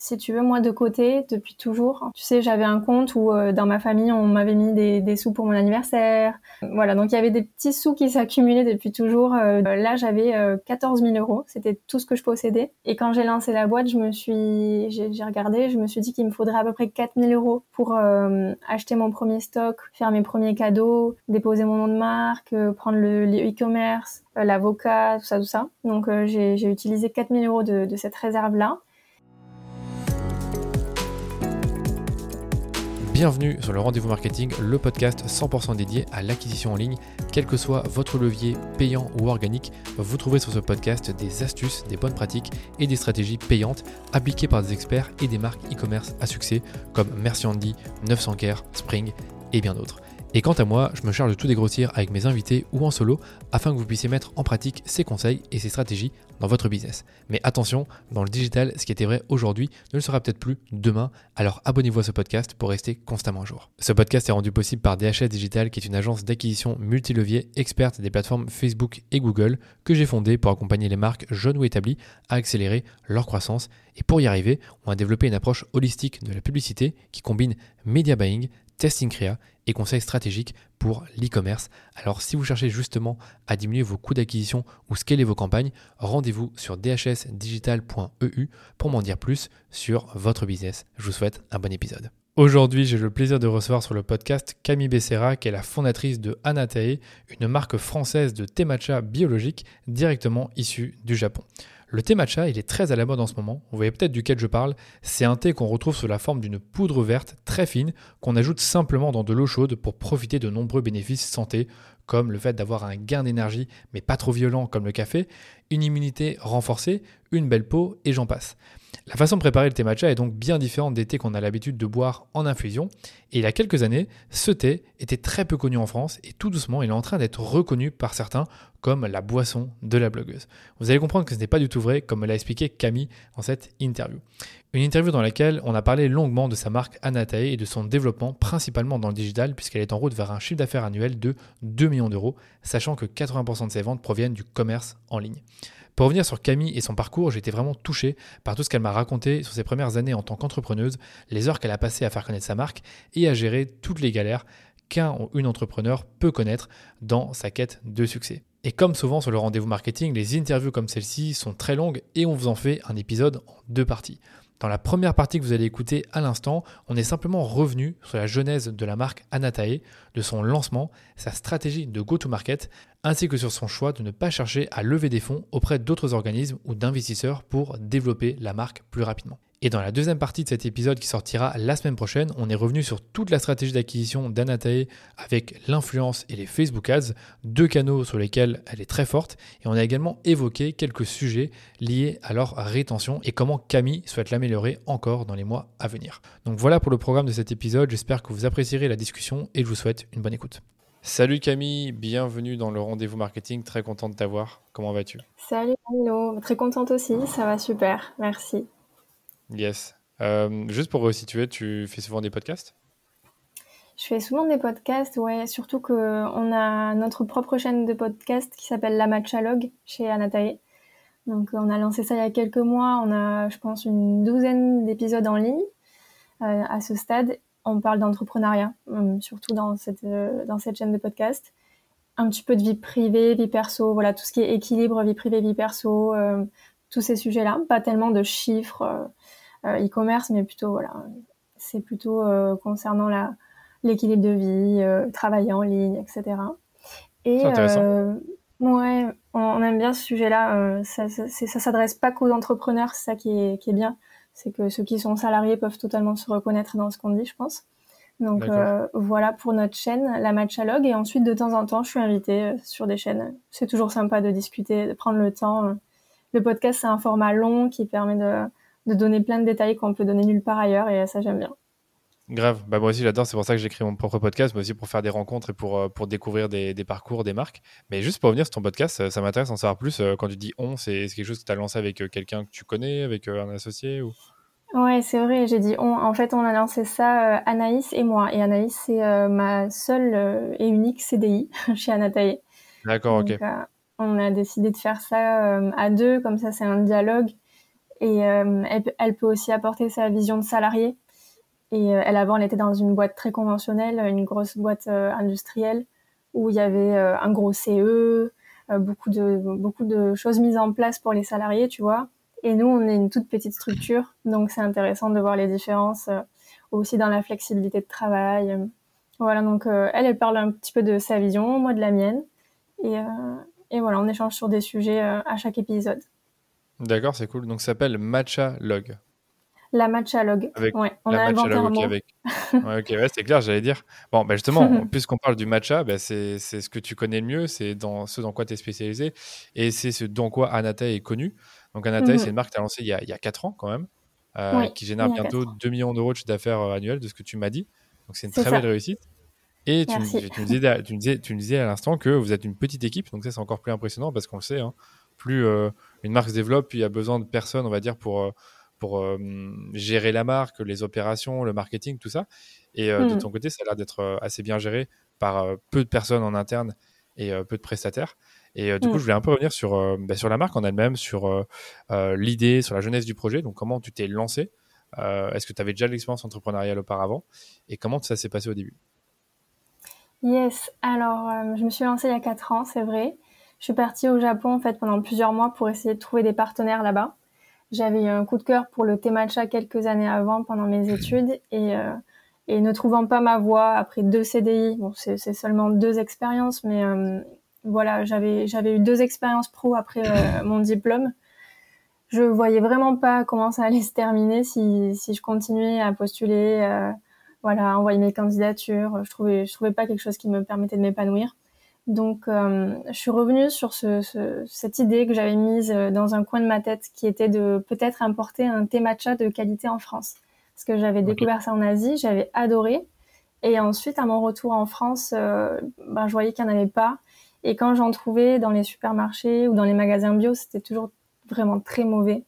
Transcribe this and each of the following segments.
si tu veux, moi de côté depuis toujours. Tu sais, j'avais un compte où euh, dans ma famille, on m'avait mis des, des, sous pour mon anniversaire. Voilà, donc il y avait des petits sous qui s'accumulaient depuis toujours. Euh, là, j'avais 14 000 euros. C'était tout ce que je possédais. Et quand j'ai lancé la boîte, je me suis, j'ai regardé, je me suis dit qu'il me faudrait à peu près 4 000 euros pour acheter mon premier stock, faire mes premiers cadeaux, déposer mon nom de marque, prendre le e-commerce, l'avocat, tout ça, tout ça. Donc j'ai utilisé 4 000 euros de, de cette réserve-là. Bienvenue sur le Rendez-vous Marketing, le podcast 100% dédié à l'acquisition en ligne. Quel que soit votre levier payant ou organique, vous trouverez sur ce podcast des astuces, des bonnes pratiques et des stratégies payantes appliquées par des experts et des marques e-commerce à succès comme Merci Andy, 900 Care, Spring et bien d'autres. Et quant à moi, je me charge de tout dégrossir avec mes invités ou en solo afin que vous puissiez mettre en pratique ces conseils et ces stratégies dans votre business. Mais attention, dans le digital, ce qui était vrai aujourd'hui ne le sera peut-être plus demain, alors abonnez-vous à ce podcast pour rester constamment à jour. Ce podcast est rendu possible par DHS Digital qui est une agence d'acquisition multilevier experte des plateformes Facebook et Google que j'ai fondée pour accompagner les marques jeunes ou établies à accélérer leur croissance. Et pour y arriver, on a développé une approche holistique de la publicité qui combine media buying, testing créa et conseils stratégiques pour l'e-commerce. Alors si vous cherchez justement à diminuer vos coûts d'acquisition ou scaler vos campagnes, rendez-vous sur dhsdigital.eu pour m'en dire plus sur votre business. Je vous souhaite un bon épisode. Aujourd'hui, j'ai le plaisir de recevoir sur le podcast Camille Becerra, qui est la fondatrice de Anatae, une marque française de thé matcha biologique directement issue du Japon. Le thé matcha, il est très à la mode en ce moment. Vous voyez peut-être duquel je parle. C'est un thé qu'on retrouve sous la forme d'une poudre verte très fine qu'on ajoute simplement dans de l'eau chaude pour profiter de nombreux bénéfices santé, comme le fait d'avoir un gain d'énergie mais pas trop violent comme le café, une immunité renforcée, une belle peau et j'en passe. La façon de préparer le thé matcha est donc bien différente des thés qu'on a l'habitude de boire en infusion. Et il y a quelques années, ce thé était très peu connu en France et tout doucement, il est en train d'être reconnu par certains comme la boisson de la blogueuse. Vous allez comprendre que ce n'est pas du tout vrai, comme me l'a expliqué Camille dans cette interview. Une interview dans laquelle on a parlé longuement de sa marque Anatae et de son développement principalement dans le digital puisqu'elle est en route vers un chiffre d'affaires annuel de 2 millions d'euros, sachant que 80% de ses ventes proviennent du commerce en ligne. Pour revenir sur Camille et son parcours, j'ai été vraiment touché par tout ce qu'elle m'a raconté sur ses premières années en tant qu'entrepreneuse, les heures qu'elle a passées à faire connaître sa marque et à gérer toutes les galères qu'un ou une entrepreneur peut connaître dans sa quête de succès. Et comme souvent sur le rendez-vous marketing, les interviews comme celle-ci sont très longues et on vous en fait un épisode en deux parties. Dans la première partie que vous allez écouter à l'instant, on est simplement revenu sur la genèse de la marque Anatae, de son lancement, sa stratégie de go-to-market, ainsi que sur son choix de ne pas chercher à lever des fonds auprès d'autres organismes ou d'investisseurs pour développer la marque plus rapidement. Et dans la deuxième partie de cet épisode qui sortira la semaine prochaine, on est revenu sur toute la stratégie d'acquisition d'Anatae avec l'influence et les Facebook Ads, deux canaux sur lesquels elle est très forte. Et on a également évoqué quelques sujets liés à leur rétention et comment Camille souhaite l'améliorer encore dans les mois à venir. Donc voilà pour le programme de cet épisode. J'espère que vous apprécierez la discussion et je vous souhaite une bonne écoute. Salut Camille, bienvenue dans le rendez-vous marketing. Très content de t'avoir. Comment vas-tu? Salut Hello, très contente aussi. Ça va super. Merci. Yes. Euh, juste pour resituer, tu fais souvent des podcasts? Je fais souvent des podcasts, ouais. Surtout qu'on a notre propre chaîne de podcast qui s'appelle La Matchalogue chez Anatae. Donc on a lancé ça il y a quelques mois. On a, je pense, une douzaine d'épisodes en ligne euh, à ce stade. On parle d'entrepreneuriat, euh, surtout dans cette, dans cette chaîne de podcast. Un petit peu de vie privée, vie perso, voilà, tout ce qui est équilibre, vie privée, vie perso, tous ces sujets-là. Pas tellement de chiffres e-commerce, mais plutôt voilà, c'est plutôt euh, concernant la l'équilibre de vie, euh, travailler en ligne, etc. Et ouais, on, aime bien ce sujet-là. ça, ça, ça s'adresse pas qu'aux entrepreneurs, c'est ça qui est, qui est bien. C'est que ceux qui sont salariés peuvent totalement se reconnaître dans ce qu'on dit, je pense. Donc voilà pour notre chaîne, la Matchalogue. Et ensuite, de temps en temps, je suis invitée sur des chaînes. C'est toujours sympa de discuter, de prendre le temps. Le podcast, c'est un format long qui permet de, de donner plein de détails qu'on peut donner nulle part ailleurs et ça j'aime bien. Grave, bah moi aussi j'adore, c'est pour ça que j'écris mon propre podcast, mais aussi pour faire des rencontres et pour, euh, pour découvrir des, parcours, des marques. Mais juste pour revenir sur ton podcast, ça, m'intéresse d'en savoir plus. Euh, quand tu dis on, c'est quelque chose que tu as lancé avec euh, quelqu'un que tu connais, avec un associé ou... Ouais, c'est vrai, j'ai dit on. En fait, on a lancé ça Anaïs et moi. Et Anaïs, c'est ma seule et unique CDI chez Anatae. D'accord, ok. on a décidé de faire ça à deux, comme ça c'est un dialogue Et elle, peut aussi apporter sa vision de salarié. Et elle avant, elle était dans une boîte très conventionnelle, une grosse boîte industrielle où il y avait un gros CE, beaucoup de beaucoup de choses mises en place pour les salariés, tu vois. Et nous, on est une toute petite structure, donc c'est intéressant de voir les différences aussi dans la flexibilité de travail. Voilà, donc euh, elle, elle parle un petit peu de sa vision, moi de la mienne. Et, euh, et voilà, on échange sur des sujets euh, à chaque épisode. D'accord, c'est cool. Donc ça s'appelle Matcha Log. La Matcha Log. ouais, on a inventé un mot. Avec... ouais, ok, ouais, c'est clair, j'allais dire. Bon, ben justement, puisqu'on parle du matcha, ben c'est ce que tu connais le mieux, c'est dans ce dans quoi tu es spécialisé, et c'est ce dans quoi Anata est connue. Donc Anata, mhm. c'est une marque que tu as lancée il y, a, il y a 4 ans quand même, qui génère bientôt 2 millions d'euros de chiffre d'affaires annuel, de ce que tu m'as dit. Donc c'est une très belle réussite. Et tu, me, disais, tu, disais, tu disais à l'instant que vous êtes une petite équipe, donc ça c'est encore plus impressionnant parce qu'on le sait, hein, plus euh, une marque se développe, plus il y a besoin de personnes, on va dire, pour, euh, pour euh, gérer la marque, les opérations, le marketing, tout ça. Et de hmm. ton côté, ça a l'air d'être assez bien géré par peu de personnes en interne et peu de prestataires. Et du coup, hmm. je voulais un peu revenir sur, bah, sur la marque en elle-même, sur l'idée, sur la jeunesse du projet. Donc, comment tu t'es lancé Est-ce que tu avais déjà de l'expérience entrepreneuriale auparavant Et comment ça s'est passé au début? Yes, alors je me suis lancée il y a 4 ans, c'est vrai. Je suis partie au Japon en fait pendant plusieurs mois pour essayer de trouver des partenaires là-bas. J'avais eu un coup de cœur pour le thé matcha quelques années avant pendant mes études et, euh, et ne trouvant pas ma voie après deux CDI, bon c'est seulement deux expériences, mais euh, voilà j'avais j'avais eu deux expériences pro après mon diplôme. Je voyais vraiment pas comment ça allait se terminer si si je continuais à postuler voilà, envoyer mes candidatures. Je trouvais, je trouvais pas quelque chose qui me permettait de m'épanouir. Donc, euh, je suis revenue sur ce, ce, cette idée que j'avais mise euh, dans un coin de ma tête, qui était de peut-être importer un thé matcha de qualité en France, parce que j'avais découvert ça en Asie, j'avais adoré. Et ensuite, à mon retour en France, euh, ben, je voyais qu'il n'y en avait pas. Et quand j'en trouvais dans les supermarchés ou dans les magasins bio, c'était toujours vraiment très mauvais.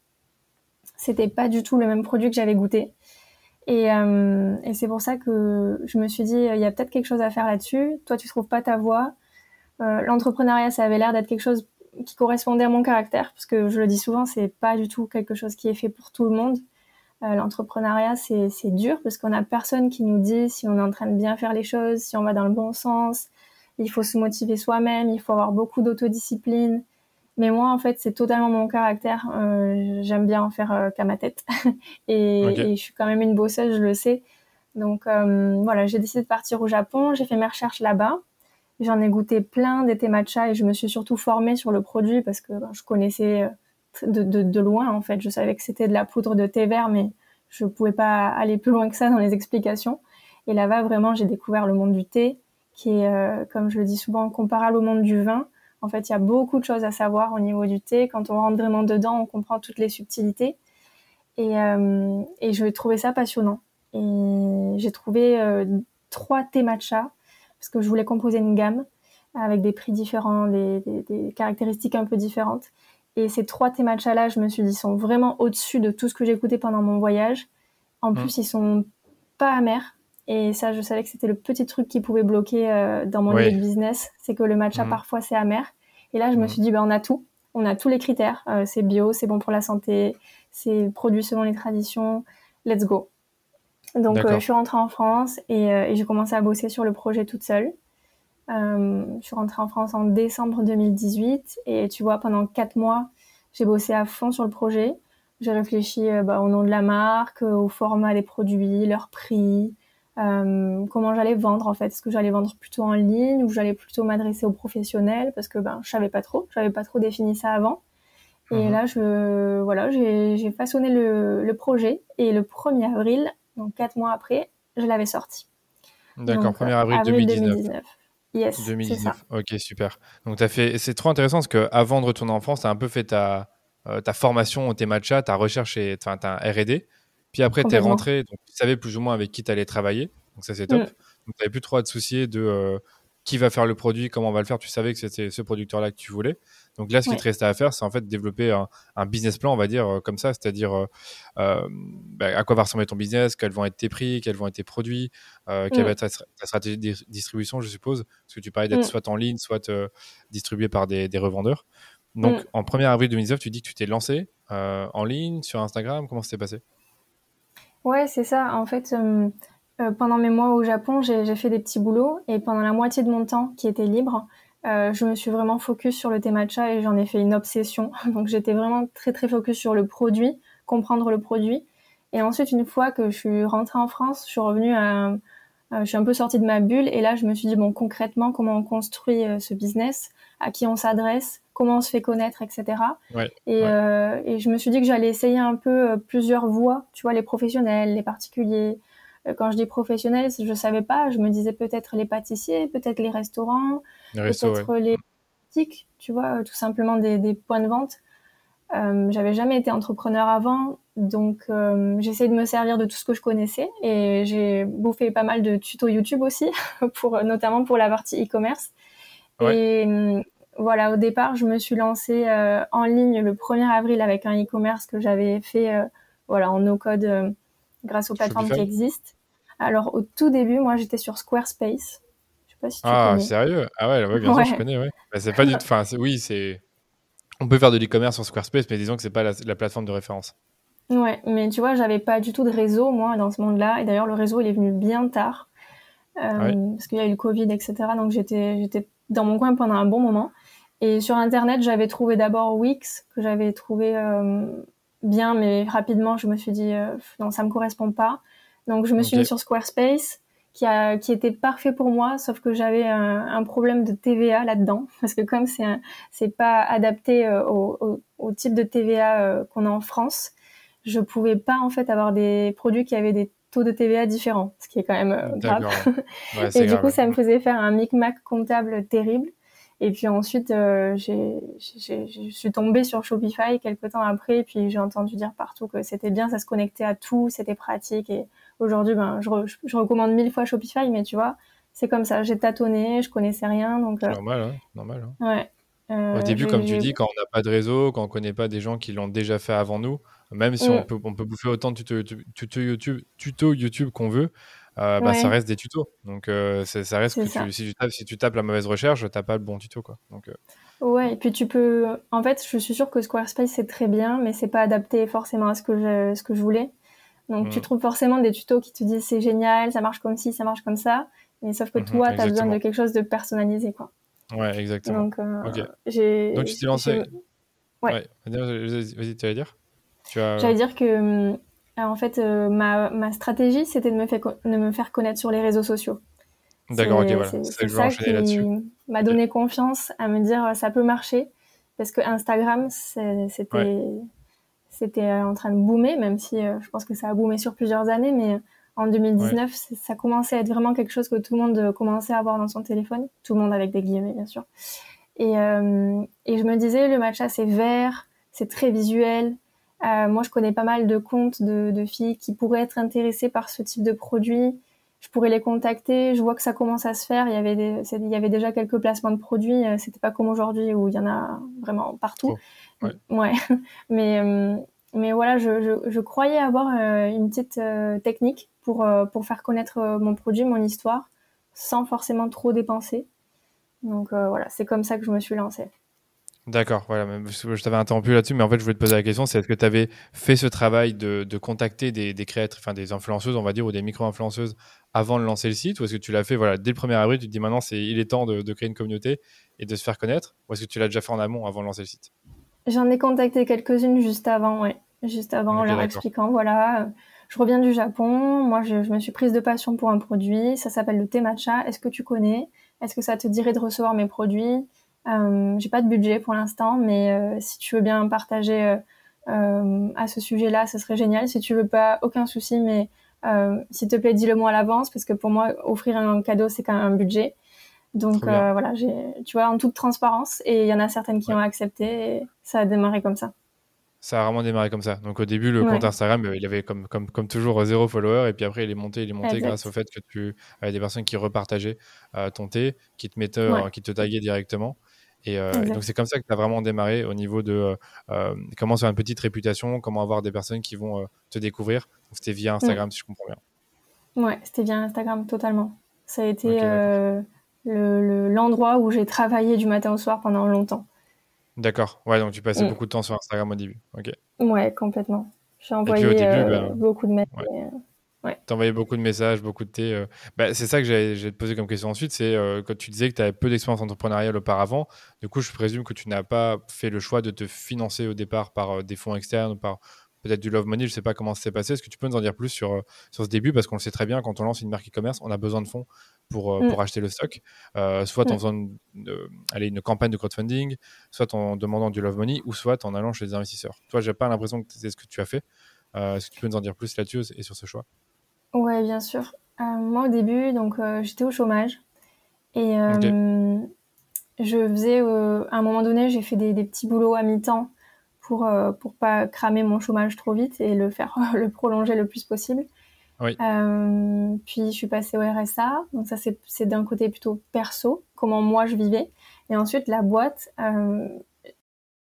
C'était pas du tout le même produit que j'avais goûté. Et, euh, et c'est pour ça que je me suis dit, il y a peut-être quelque chose à faire là-dessus. Toi, tu trouves pas ta voie. Euh, L'entrepreneuriat, ça avait l'air d'être quelque chose qui correspondait à mon caractère, parce que je le dis souvent, c'est pas du tout quelque chose qui est fait pour tout le monde. Euh, L'entrepreneuriat, c'est dur parce qu'on a personne qui nous dit si on est en train de bien faire les choses, si on va dans le bon sens. Il faut se motiver soi-même, il faut avoir beaucoup d'autodiscipline. Mais moi, en fait, c'est totalement mon caractère. Euh, J'aime bien en faire euh, qu'à ma tête. et, et, je suis quand même une bosseuse, je le sais. Donc voilà, j'ai décidé de partir au Japon. J'ai fait mes recherches là-bas. J'en ai goûté plein d'été matcha et je me suis surtout formée sur le produit parce que ben, je connaissais euh, de, loin, en fait. Je savais que c'était de la poudre de thé vert, mais je pouvais pas aller plus loin que ça dans les explications. Et là-bas, vraiment, j'ai découvert le monde du thé, qui est, euh, comme je le dis souvent, comparable au monde du vin en fait, il y a beaucoup de choses à savoir au niveau du thé. Quand on rentre vraiment dedans, on comprend toutes les subtilités. Et, euh, je trouvais ça passionnant. Et j'ai trouvé trois thés matcha parce que je voulais composer une gamme avec des prix différents, des, des, caractéristiques un peu différentes. Et ces trois thés matcha là, je me suis dit, sont vraiment au-dessus de tout ce que j'ai écouté pendant mon voyage. En mmh. plus, ils sont pas amers. Et ça, je savais que c'était le petit truc qui pouvait bloquer euh, dans mon oui. de business, c'est que le matcha, mhm. parfois, c'est amer. Et là, je me mhm. suis dit, ben, on a tout. On a tous les critères. Euh, c'est bio, c'est bon pour la santé, c'est produit selon les traditions. Let's go. Donc, euh, je suis rentrée en France et, et j'ai commencé à bosser sur le projet toute seule. je suis rentrée en France en décembre 2018 et tu vois, pendant quatre mois, j'ai bossé à fond sur le projet. J'ai réfléchi bah, au nom de la marque, au format des produits, leur prix, euh, comment j'allais vendre en fait, est-ce que j'allais vendre plutôt en ligne ou j'allais plutôt m'adresser aux professionnels parce que ben je savais pas trop, j'avais pas trop défini ça avant. Et mhm. là je voilà, j'ai façonné le, le, projet et le 1er avril, donc quatre mois après, je l'avais sorti. D'accord, 1er avril, 2019. Yes, 2019. Ça. Ok, super. Donc as fait, c'est trop intéressant parce que avant de retourner en France, tu as un peu fait ta, euh, ta formation, tes matchs, ta recherche et enfin ta R&D. Puis après, tu es rentré, donc tu savais plus ou moins avec qui tu allais travailler. Donc ça, c'est top. Mm. Donc tu n'avais plus trop à te soucier de euh, qui va faire le produit, comment on va le faire. Tu savais que c'était ce producteur-là que tu voulais. Donc là, ce qui te restait à faire, c'est en fait développer un, un, business plan, on va dire, euh, comme ça, c'est-à-dire euh, euh, bah, à quoi va ressembler ton business, quels vont être tes prix, quels vont être tes produits, quelle mm. va être ta, stratégie de distribution, je suppose. Parce que tu parlais d'être mm. soit en ligne, soit distribué par des, des revendeurs. Donc, mm. en 1er avril 2019, tu dis que tu t'es lancé. en ligne, sur Instagram Comment ça s'est passé? Ouais, c'est ça. En fait, pendant mes mois au Japon, j'ai fait des petits boulots et pendant la moitié de mon temps qui était libre, je me suis vraiment focus sur le thé matcha et j'en ai fait une obsession. Donc j'étais vraiment très très focus sur le produit, comprendre le produit. Et ensuite, une fois que je suis rentrée en France, je suis revenue à, je suis un peu sortie de ma bulle et là, je me suis dit bon, concrètement, comment on construit ce business, à qui on s'adresse, comment on se fait connaître, etc. et, Euh, et, je me suis dit que j'allais essayer un peu plusieurs voies, tu vois, les professionnels, les particuliers. Quand je dis professionnels, je savais pas, je me disais peut-être les pâtissiers, peut-être les restaurants, peut-être les boutiques, tu vois, tout simplement des, des points de vente. Euh, j'avais jamais été entrepreneur avant, donc euh, j'essaie de me servir de tout ce que je connaissais et j'ai bouffé pas mal de tutos YouTube aussi, pour notamment pour la partie e-commerce. Et euh, voilà, au départ, je me suis lancée euh, en ligne le 1er avril avec un e-commerce que j'avais fait euh, voilà en no code grâce aux plateformes qui existent. Alors au tout début, moi j'étais sur Squarespace. Je sais pas si tu ah sérieux? Ah ouais, ouais bien sûr je connais. Ouais. Bah, c'est pas du tout. Enfin oui, c'est on peut faire de l'e-commerce sur Squarespace, mais disons que c'est pas la, plateforme de référence. Ouais, mais tu vois, j'avais pas du tout de réseau, moi, dans ce monde-là. Et d'ailleurs, le réseau, il est venu bien tard. Euh, parce qu'il y a eu le Covid, etc. Donc, j'étais, j'étais dans mon coin pendant un bon moment. Et sur Internet, j'avais trouvé d'abord Wix, que j'avais trouvé euh, bien, mais rapidement, je me suis dit, euh, non, ça me correspond pas. Donc, je me suis mis sur Squarespace qui, a, qui était parfait pour moi, sauf que j'avais un, un, problème de TVA là-dedans, parce que comme c'est c'est pas adapté euh, au, au, au, type de TVA euh, qu'on a en France, je pouvais pas en fait avoir des produits qui avaient des taux de TVA différents, ce qui est quand même grave. Ouais, et du coup, ça me faisait faire un micmac comptable terrible. Et puis ensuite, euh, je suis tombée sur Shopify quelques temps après, et puis j'ai entendu dire partout que c'était bien, ça se connectait à tout, c'était pratique, et Aujourd'hui, ben, je, je, recommande mille fois Shopify, mais tu vois, c'est comme ça. J'ai tâtonné, je connaissais rien, donc. Euh, normal, hein, normal. Hein. Ouais. Euh, Au début, comme tu dis, quand on n'a pas de réseau, quand on connaît pas des gens qui l'ont déjà fait avant nous, même si on, mm. peut, on peut bouffer autant de tutos, YouTube, tuto YouTube qu'on veut, euh, bah, ça reste des tutos. Donc ça reste que tu, si, tu tapes, si tu tapes la mauvaise recherche, tu n'as pas le bon tuto. Quoi. Donc, Ouais, et puis tu peux. En fait, je suis sûre que Squarespace c'est très bien, mais c'est pas adapté forcément à ce que je, ce que je voulais. Donc tu mm. trouves forcément des tutos qui te disent c'est génial, ça marche comme ci, ça marche comme ça. Mais sauf que mm-hmm, toi, tu as besoin de quelque chose de personnalisé. Quoi. Ouais, exactement. Donc, euh, Donc tu t'es lancé. Ouais. Vas-y, tu vas dire? Tu as... J'allais dire que euh, en fait, euh, ma, ma, stratégie, c'était de me, fait de me faire connaître sur les réseaux sociaux. D'accord, ok, voilà. C'est ça, qui m'a donné confiance à me dire ça peut marcher. Parce que Instagram, c'était euh, en train de boomer, même si euh, je pense que ça a boomé sur plusieurs années, mais en 2019, ça commençait à être vraiment quelque chose que tout le monde euh, commençait à avoir dans son téléphone, tout le monde avec des guillemets bien sûr. Et, et je me disais, le matcha c'est vert, c'est très visuel. Moi, je connais pas mal de comptes de, de, filles qui pourraient être intéressées par ce type de produit. Je pourrais les contacter. Je vois que ça commence à se faire. Il y avait, des, il y avait déjà quelques placements de produits. C'était pas comme aujourd'hui où il y en a vraiment partout. ouais. ouais. Mais mais voilà, je, je, je croyais avoir euh, une petite euh, technique pour, euh, pour faire connaître mon produit, mon histoire, sans forcément trop dépenser. Donc voilà, c'est comme ça que je me suis lancée. D'accord, voilà, je t'avais interrompu là-dessus, mais en fait, je voulais te poser la question, c'est est-ce que tu avais fait ce travail de, de contacter des, des créateurs, enfin des influenceuses, on va dire, ou des micro-influenceuses avant de lancer le site, ou est-ce que tu l'as fait, voilà, dès le 1er avril, tu te dis maintenant, c'est, il est temps de, de, créer une communauté et de se faire connaître, ou est-ce que tu l'as déjà fait en amont avant de lancer le site? J'en ai contacté quelques-unes juste avant, ouais. Juste avant en leur expliquant voilà, je reviens du Japon, moi je, me suis prise de passion pour un produit, ça s'appelle le thé matcha, est-ce que tu connais? Est-ce que ça te dirait de recevoir mes produits? Euh, J'ai pas de budget pour l'instant, mais euh, si tu veux bien partager euh, à ce sujet-là, ce serait génial. Si tu veux pas, aucun souci, mais s'il te plaît, dis-le moi à l'avance, parce que pour moi, offrir un cadeau, c'est quand même un budget. Donc voilà, j'ai, tu vois, en toute transparence, et il y en a certaines qui ont accepté, et ça a démarré comme ça ça a vraiment démarré comme ça. Donc au début, le compte Instagram, il avait comme, comme, comme toujours zéro follower. Et puis après, il est monté, il est monté grâce au fait que tu avais des personnes qui repartageaient euh, ton thé, qui te mettaient, euh, qui te taguaient directement. Et, donc c'est comme ça que tu as vraiment démarré au niveau de comment faire une petite réputation, comment avoir des personnes qui vont te découvrir. C'était via Instagram, si je comprends bien. Ouais, c'était via Instagram totalement. Ça a été l'endroit le, où j'ai travaillé du matin au soir pendant longtemps. D'accord. Ouais, donc tu passais Mm. beaucoup de temps sur Instagram au début. Ok. Ouais, complètement. J'ai envoyé début, euh, ben, beaucoup de mails. ouais. Euh, T'envoyais beaucoup de messages, beaucoup de thé. euh. Bah, c'est ça que j'allais te poser comme question ensuite. C'est euh, quand tu disais que tu avais peu d'expérience entrepreneuriale auparavant. Du coup, je présume que tu n'as pas fait le choix de te financer au départ par euh, des fonds externes ou par peut-être du love money. Je sais pas comment ça s'est passé. Est-ce que tu peux nous en dire plus sur, sur ce début? Parce qu'on le sait très bien, quand on lance une marque e-commerce, on a besoin de fonds pour, euh, Mm. pour acheter le stock. Soit en Mm. faisant une, une- allez, une campagne de crowdfunding, soit en demandant du love money, ou soit en allant chez des investisseurs. Toi, j'ai pas l'impression que c'est ce que tu as fait. Est-ce que tu peux nous en dire plus là-dessus et sur ce choix? Ouais, bien sûr. Euh, moi, au début, donc euh, j'étais au chômage et euh, je faisais, à un moment donné, j'ai fait des, des petits boulots à mi-temps pour pour pas cramer mon chômage trop vite et le faire le prolonger le plus possible. Oui. Puis je suis passée au RSA, donc ça c'est c'est d'un côté plutôt perso, comment moi je vivais, et ensuite la boîte.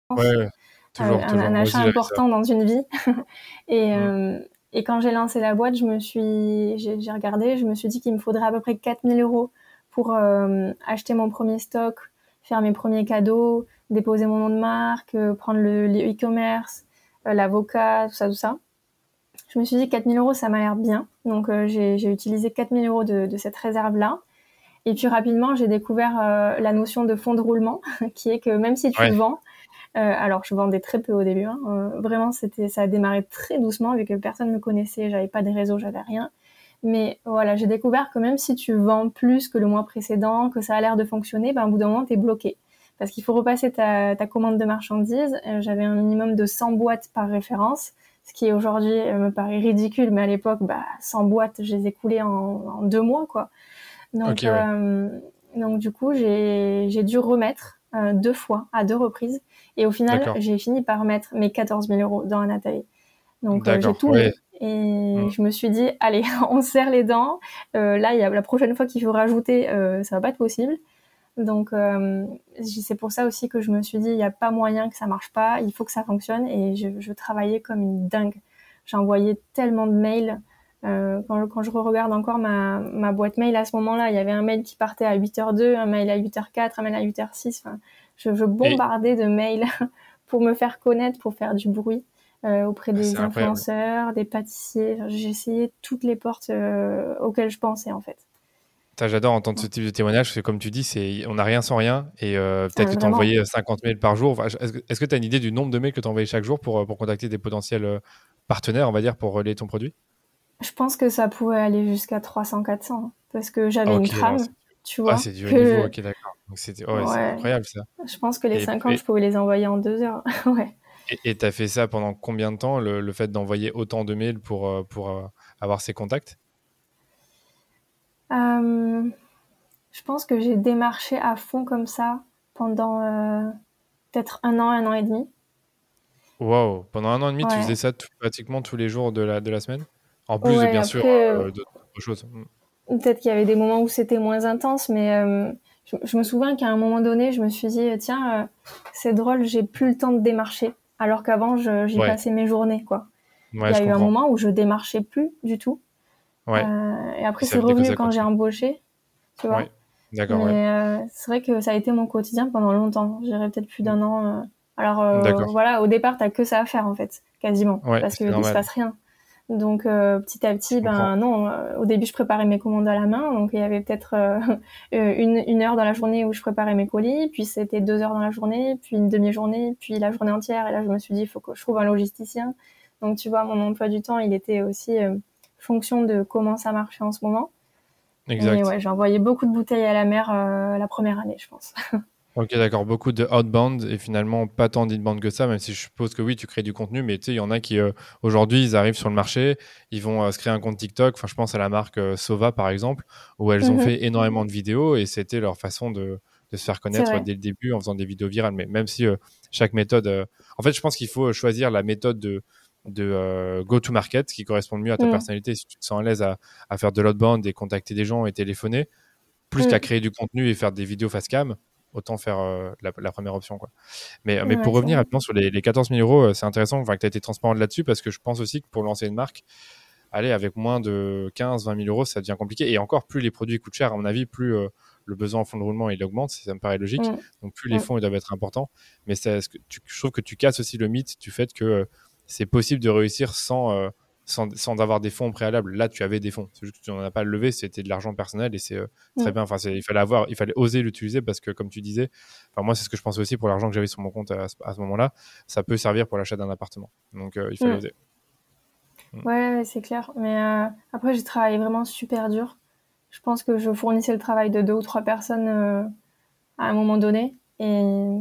Ouais. Toujours, un, toujours. achat important dans une vie. et, Mm. Et quand j'ai lancé la boîte, je me suis, j'ai regardé, je me suis dit qu'il me faudrait à peu près 4000 euros pour euh, acheter mon premier stock, faire mes premiers cadeaux, déposer mon nom de marque, euh, prendre le e-commerce, euh, l'avocat, tout ça, tout ça. Je me suis dit 4000 euros, ça m'a l'air bien. Donc j'ai utilisé 4000 euros de, de cette réserve-là. Et puis rapidement, j'ai découvert la notion de fonds de roulement, qui est que même si tu Ouais. vends, alors je vendais très peu au début, hein, euh, vraiment c'était, ça a démarré très doucement vu que personne me connaissait, j'avais pas des réseaux, j'avais rien. Mais voilà, j'ai découvert que même si tu vends plus que le mois précédent, que ça a l'air de fonctionner, ben, au bout d'un moment, t'es bloqué. Parce qu'il faut repasser ta, ta commande de marchandises. Euh, j'avais un minimum de 100 boîtes par référence, ce qui aujourd'hui euh, me paraît ridicule, mais à l'époque, bah, 100 boîtes, je les ai coulées en, en deux mois, quoi. Donc, ouais. euh, donc du coup, j'ai j'ai dû remettre euh, deux fois, à deux reprises. Et au final, j'ai fini par mettre mes 14 000 euros dans un atelier. Donc, euh, j'ai tout ouais. mis. Et Mm. je me suis dit, allez, on serre les dents. Euh, là, il y a la prochaine fois qu'il faut rajouter, euh, ça va pas être possible. Donc, c'est pour ça aussi que je me suis dit, il n'y a pas moyen que ça marche pas, il faut que ça fonctionne. Et je, je travaillais comme une dingue. Envoyé tellement de mails. Euh, quand, quand je regarde encore ma, ma boîte mail à ce moment-là, il y avait un mail qui partait à 8h02, un mail à 8h04, un mail à 8h06. Enfin, je, je bombardais de mails pour me faire connaître, pour faire du bruit euh, auprès Ah, des influenceurs, des pâtissiers. J'ai essayé toutes les portes euh, auxquelles je pensais en fait. J'adore entendre ce type de témoignage, parce que comme tu dis, c'est on n'a rien sans rien, et euh, peut-être Ah, que tu envoyé 50 mails par jour. Enfin, Est-ce que tu as une idée du nombre de mails que tu envoyé chaque jour pour, pour contacter des potentiels partenaires, on va dire, pour relayer ton produit? Je pense que ça pouvait aller jusqu'à 300-400 hein, parce que j'avais Ah, une trame, alors, tu vois. Ah, c'est du haut que niveau, ok, d'accord. Donc c'était ouais, c'est Ouais. incroyable ça. Je pense que les Et- 50, et- je pouvais les envoyer en deux heures. ouais. Et tu as fait ça pendant combien de temps, le, le fait d'envoyer autant de mails pour, euh, pour euh, avoir ces contacts? Euh, je pense que j'ai démarché à fond comme ça pendant euh, peut-être un an, un an et demi. Wow, pendant un an et demi, tu faisais ça tout- pratiquement tous les jours de la, de la semaine? En plus de bien après, sûr euh, euh, d'autres choses. Mm. Peut-être qu'il y avait des moments où c'était moins intense, mais euh, je, je me souviens qu'à un moment donné, je me suis dit, tiens, c'est drôle, j'ai plus le temps de démarcher, alors qu'avant, j'y Ouais. passais mes journées, quoi. Ouais, Il y a eu un moment où je démarchais plus du tout. Ouais. Euh, et après, c'est revenu quand j'ai embauché, tu vois. Ouais. D'accord, Mais euh, c'est vrai que ça a été mon quotidien pendant longtemps. J'irais peut-être plus d'un an. euh. Alors voilà, au départ, t'as que ça à faire en fait, quasiment, parce qu'il se normal. passe rien. Donc euh, petit à petit, ben non. euh, au début, je préparais mes commandes à la main, donc il y avait peut-être euh, euh, une, une heure dans la journée où je préparais mes colis, puis c'était deux heures dans la journée, puis une demi-journée, puis la journée entière. Et là, je me suis dit, il faut que je trouve un logisticien. Donc tu vois, mon emploi du temps, il était aussi euh, fonction de comment ça marchait en ce moment. Exact. Et ouais, j'ai envoyé beaucoup de bouteilles à la mer euh, la première année, je pense. Ok, d'accord. Beaucoup de outbound et finalement pas tant d'inbound que ça, même si je suppose que oui, tu crées du contenu, mais tu sais, il y en a qui euh, aujourd'hui, ils arrivent sur le marché, ils vont euh, se créer un compte TikTok. Enfin, je pense à la marque euh, Sova par exemple, où elles ont Mhm. fait énormément de vidéos et c'était leur façon de, de se faire connaître dès le début en faisant des vidéos virales. Mais même si euh, chaque méthode, en fait, je pense qu'il faut choisir la méthode de de go-to-market qui correspond mieux à ta Mm. personnalité. Si tu te sens à l'aise à, à faire de l'outbound et contacter des gens et téléphoner, plus Mm. qu'à créer du contenu et faire des vidéos face cam, autant faire euh, la, la première option. Quoi. Mais, mais pour revenir rapidement sur les, les 14 000 euros, euh, c'est intéressant que tu as été transparent là-dessus parce que je pense aussi que pour lancer une marque, aller avec moins de 15, 20 000 euros, ça devient compliqué. Et encore, plus les produits coûtent cher, à mon avis, plus euh, le besoin en fonds de roulement il augmente, ça me paraît logique. Mm. Donc plus les mm. fonds ils doivent être importants. Mais ça, tu, je trouve que tu casses aussi le mythe du fait que c'est possible de réussir sans sans, sans avoir des fonds préalables. Là, tu avais des fonds. C'est juste que tu n'en as pas levé, c'était de l'argent personnel et c'est euh, très bien. Enfin, il fallait avoir, il fallait oser l'utiliser parce que, comme tu disais, enfin, moi, c'est ce que je pensais aussi pour l'argent que j'avais sur mon compte à, ce moment-là. Ça peut servir pour l'achat d'un appartement. Donc, euh, il fallait oser. Mm. Ouais, c'est clair. Mais euh, après, j'ai travaillé vraiment super dur. Je pense que je fournissais le travail de deux ou trois personnes à un moment donné. Et,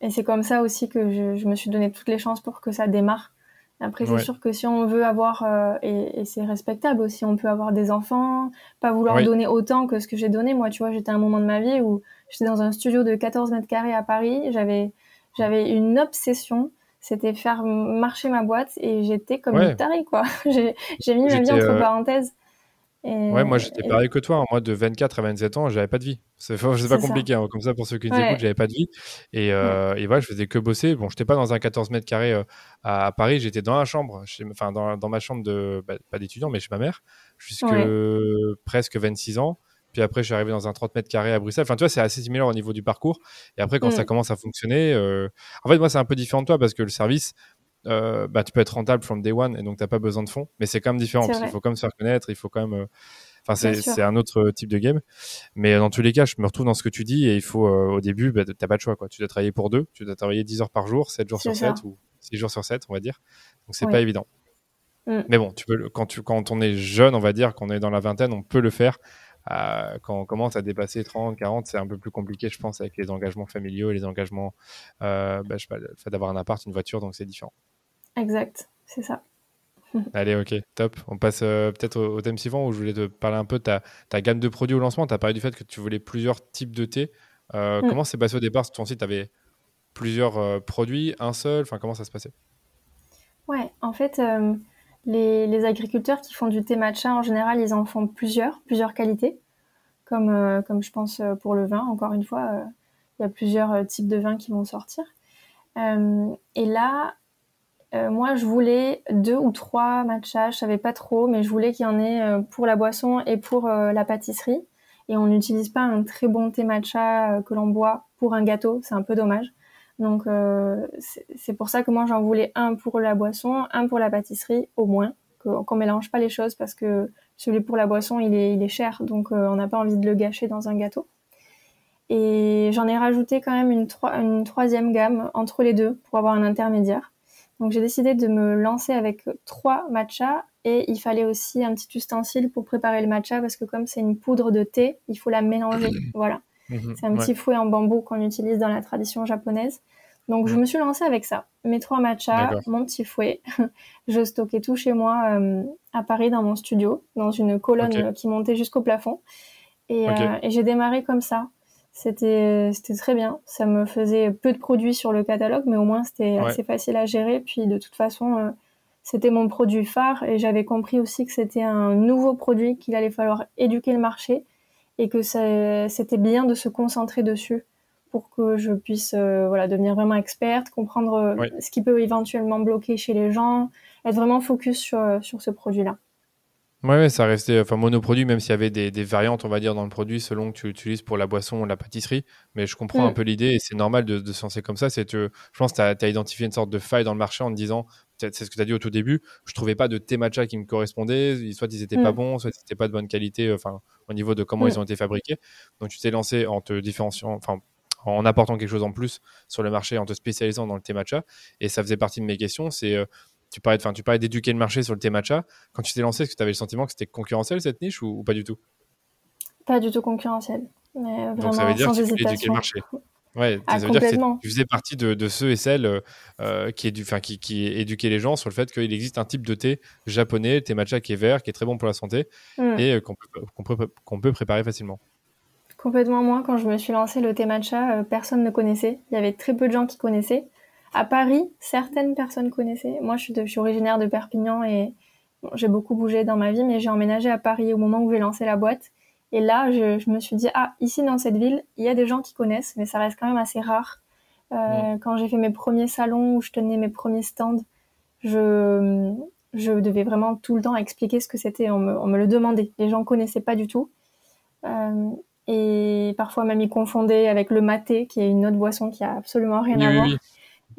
et c'est comme ça aussi que je, je me suis donné toutes les chances pour que ça démarre. Après, c'est sûr que si on veut avoir, euh, et, et c'est respectable aussi, on peut avoir des enfants, pas vouloir donner autant que ce que j'ai donné. Moi, tu vois, j'étais à un moment de ma vie où j'étais dans un studio de 14 mètres carrés à Paris. J'avais, j'avais une obsession, c'était faire marcher ma boîte et j'étais comme une tarée, quoi. j'ai, mis ma vie entre euh, ouais, moi j'étais pareil que toi. Moi, de 24 à 27 ans, j'avais pas de vie. C'est pas compliqué. Hein. Comme ça, pour ceux qui ouais. écoutent, j'avais pas de vie. Et, euh, et, voilà, je faisais que bosser. Bon, j'étais pas dans un 14 mètres carrés euh, à, Paris. J'étais dans la chambre, enfin dans, dans, ma chambre de bah, pas d'étudiant, mais chez ma mère, jusque presque 26 ans. Puis après, je suis arrivé dans un 30 mètres carrés à Bruxelles. Enfin, tu vois, c'est assez similaire au niveau du parcours. Et après, quand ça mm. commence à fonctionner, euh... en fait, moi, c'est un peu différent de toi parce que le service, euh, bah, tu peux être rentable from day one et donc tu n'as pas besoin de fonds. Mais c'est quand même différent parce qu'il faut quand même se faire connaître, il faut quand même. Euh, enfin, c'est un autre type de game. Mais dans tous les cas, je me retrouve dans ce que tu dis et il faut, euh, au début, bah, tu n'as pas de choix. Quoi. Tu dois travailler pour deux, tu dois travailler 10 heures par jour, 7 jours sur 7 ou 6 jours sur 7, on va dire. Donc, c'est pas évident. Mm. Mais bon, tu peux, quand, tu, quand on est jeune, on va dire, qu'on est dans la vingtaine, on peut le faire. Quand on commence à dépasser 30, 40, c'est un peu plus compliqué, je pense, avec les engagements familiaux et les engagements, bah, je sais pas, le fait d'avoir un appart, une voiture, donc c'est différent. Exact, c'est ça. Allez, ok, top. On passe euh, peut-être au, thème suivant où je voulais te parler un peu de ta, ta gamme de produits au lancement. Tu as parlé du fait que tu voulais plusieurs types de thé. Euh, mm. Comment c'est passé au départ? Sur ton site, tu avais plusieurs euh, produits, un seul Enfin, comment ça se passait? Ouais, en fait, les, agriculteurs qui font du thé matcha, en général, ils en font plusieurs, plusieurs qualités. Comme, comme je pense pour le vin, encore une fois, il y a plusieurs types de vins qui vont sortir. et là, euh, moi, je voulais deux ou trois matchas, je savais pas trop, mais je voulais qu'il y en ait euh, pour la boisson et pour euh, la pâtisserie. Et on n'utilise pas un très bon thé matcha que l'on boit pour un gâteau, c'est un peu dommage. Donc c'est pour ça que moi j'en voulais un pour la boisson, un pour la pâtisserie au moins, qu'on mélange pas les choses parce que celui pour la boisson il est, il est cher, donc on n'a pas envie de le gâcher dans un gâteau. Et j'en ai rajouté quand même une, une troisième gamme entre les deux pour avoir un intermédiaire. Donc j'ai décidé de me lancer avec trois matchas et il fallait aussi un petit ustensile pour préparer le matcha parce que comme c'est une poudre de thé, il faut la mélanger. voilà. Mhm. c'est un petit fouet en bambou qu'on utilise dans la tradition japonaise. Donc je me suis lancée avec ça. Mes trois matchas, mon petit fouet. je stockais tout chez moi euh, à Paris dans mon studio, dans une colonne qui montait jusqu'au plafond. Et, euh, et j'ai démarré comme ça. C'était c'était très bien. Ça me faisait peu de produits sur le catalogue, mais au moins c'était assez facile à gérer. Puis de toute façon, euh, c'était mon produit phare et j'avais compris aussi que c'était un nouveau produit qu'il allait falloir éduquer le marché et que c'était bien de se concentrer dessus pour que je puisse euh, voilà devenir vraiment experte, comprendre euh, ce qui peut éventuellement bloquer chez les gens, être vraiment focus sur sur ce produit-là. Ouais, ça restait enfin monoproduit, même s'il y avait des, des, variantes, on va dire, dans le produit selon que tu l'utilises pour la boisson ou la pâtisserie. Mais je comprends un mm. peu l'idée et c'est normal de, de se lancer comme ça. C'est que je pense que tu as, identifié une sorte de faille dans le marché en te disant, c'est ce que tu as dit au tout début, je trouvais pas de thé matcha qui me correspondait, soit ils étaient pas mm. bons, soit ils étaient pas de bonne qualité, enfin, au niveau de comment mm. ils ont été fabriqués. Donc tu t'es lancé en te différenciant, enfin, en apportant quelque chose en plus sur le marché, en te spécialisant dans le thé matcha. Et ça faisait partie de mes questions. C'est euh, tu parlais, tu parlais d'éduquer le marché sur le thé matcha. Quand tu t'es lancé, est-ce que tu avais le sentiment que c'était concurrentiel cette niche ou, pas du tout? Pas du tout concurrentiel. Mais vraiment, Donc ça veut dire que tu éduquer le marché. Ouais, ah, ça veut dire que tu faisais partie de, ceux et celles euh, euh, qui, édu qui, qui éduquaient les gens sur le fait qu'il existe un type de thé japonais, le thé matcha qui est vert, qui est très bon pour la santé mm. et euh, qu'on peut, peut, peut, préparer facilement. Complètement moi, quand je me suis lancé le thé matcha, personne ne connaissait. Il y avait très peu de gens qui connaissaient. À Paris, certaines personnes connaissaient. Moi, je suis, je suis originaire de Perpignan et j'ai beaucoup bougé dans ma vie, mais j'ai emménagé à Paris au moment où j'ai lancé la boîte. Et là, je, me suis dit, ah, ici dans cette ville, il y a des gens qui connaissent, mais ça reste quand même assez rare. Euh, quand j'ai fait mes premiers salons où je tenais mes premiers stands, je, je devais vraiment tout le temps expliquer ce que c'était. On me, on me le demandait. Les gens connaissaient pas du tout. Euh, Et parfois même ils confondaient avec le maté, qui est une autre boisson qui a absolument rien à oui, voir.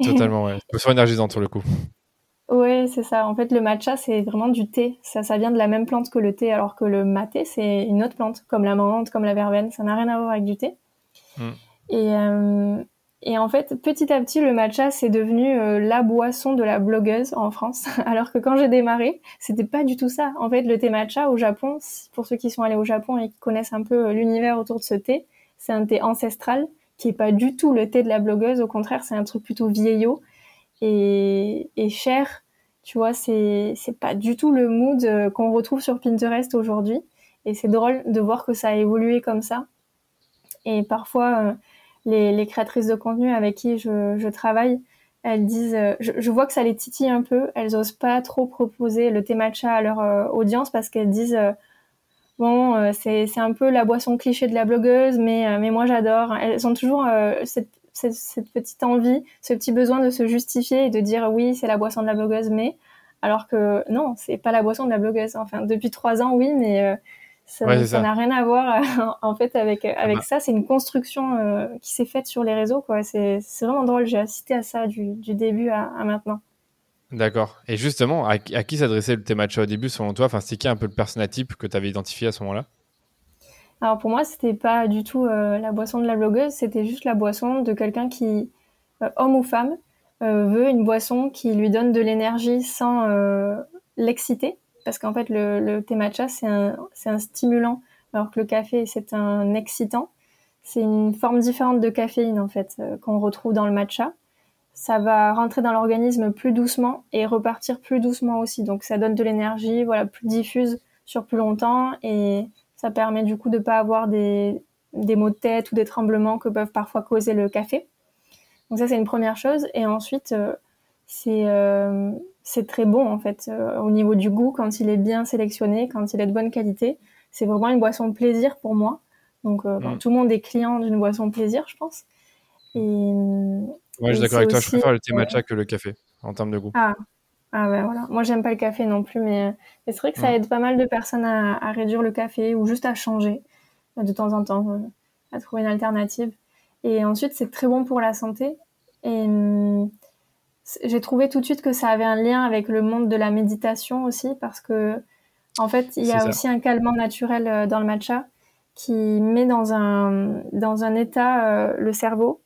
Oui, totalement, ouais. Boisson énergisante sur le coup. Oui, c'est ça. En fait, le matcha, c'est vraiment du thé. Ça, ça vient de la même plante que le thé, alors que le maté, c'est une autre plante, comme la menthe, comme la verveine. Ça n'a rien à voir avec du thé. Mm. Et, euh, et en fait, petit à petit, le matcha, c'est devenu euh, la boisson de la blogueuse en France. Alors que quand j'ai démarré, c'était pas du tout ça. En fait, le thé matcha au Japon, pour ceux qui sont allés au Japon et qui connaissent un peu euh, l'univers autour de ce thé, c'est un thé ancestral qui est pas du tout le thé de la blogueuse. Au contraire, c'est un truc plutôt vieillot et, cher. Tu vois, c'est c'est pas du tout le mood euh, qu'on retrouve sur Pinterest aujourd'hui. Et c'est drôle de voir que ça a évolué comme ça. Et parfois, les, les, créatrices de contenu avec qui je, je travaille, elles disent, euh, je, je, vois que ça les titille un peu, elles osent pas trop proposer le thé matcha à leur euh, audience parce qu'elles disent, euh, bon, c'est, c'est un peu la boisson cliché de la blogueuse, mais, mais moi j'adore. Elles ont toujours cette, cette, cette, petite envie, ce petit besoin de se justifier et de dire oui, c'est la boisson de la blogueuse, mais alors que non, c'est pas la boisson de la blogueuse. Enfin, depuis trois ans, oui, mais ça n'a rien à voir en fait avec avec ah bah. ça. C'est une construction euh, qui s'est faite sur les réseaux. quoi. C'est vraiment drôle. J'ai assisté à ça du, du début à, à maintenant. D'accord. Et justement, à, qui s'adressait le thé matcha au début selon toi? Enfin, c'était qui un peu le persona type que tu avais identifié à ce moment-là? Alors pour moi, c'était pas du tout euh, la boisson de la blogueuse. C'était juste la boisson de quelqu'un qui, euh, homme ou femme, veut une boisson qui lui donne de l'énergie sans l'exciter parce qu'en fait, le, thé matcha, c'est un, un, stimulant, alors que le café, c'est un excitant. C'est une forme différente de caféine, en fait, euh, qu'on retrouve dans le matcha. Ça va rentrer dans l'organisme plus doucement et repartir plus doucement aussi. Donc, ça donne de l'énergie, voilà, plus diffuse sur plus longtemps et ça permet du coup de pas avoir des, des maux de tête ou des tremblements que peuvent parfois causer le café. Donc ça, c'est une première chose. Et ensuite, euh, c'est euh, très bon en fait euh, au niveau du goût quand il est bien sélectionné, quand il est de bonne qualité. C'est vraiment une boisson plaisir pour moi. Donc euh, mm. tout le monde est client d'une boisson plaisir, je pense. Et, ouais, je suis d'accord avec toi. Je préfère le thé matcha que le café en termes de goût. Ah, ah ouais, voilà. Moi, j'aime pas le café non plus, mais, c'est vrai que ça aide pas mal de personnes à, à, réduire le café ou juste à changer de temps en temps, euh, à trouver une alternative. Et ensuite, c'est très bon pour la santé. Et hum, j'ai trouvé tout de suite que ça avait un lien avec le monde de la méditation aussi, parce que en fait, il y a aussi un calmant naturel euh, dans le matcha qui met dans un dans un état euh, le cerveau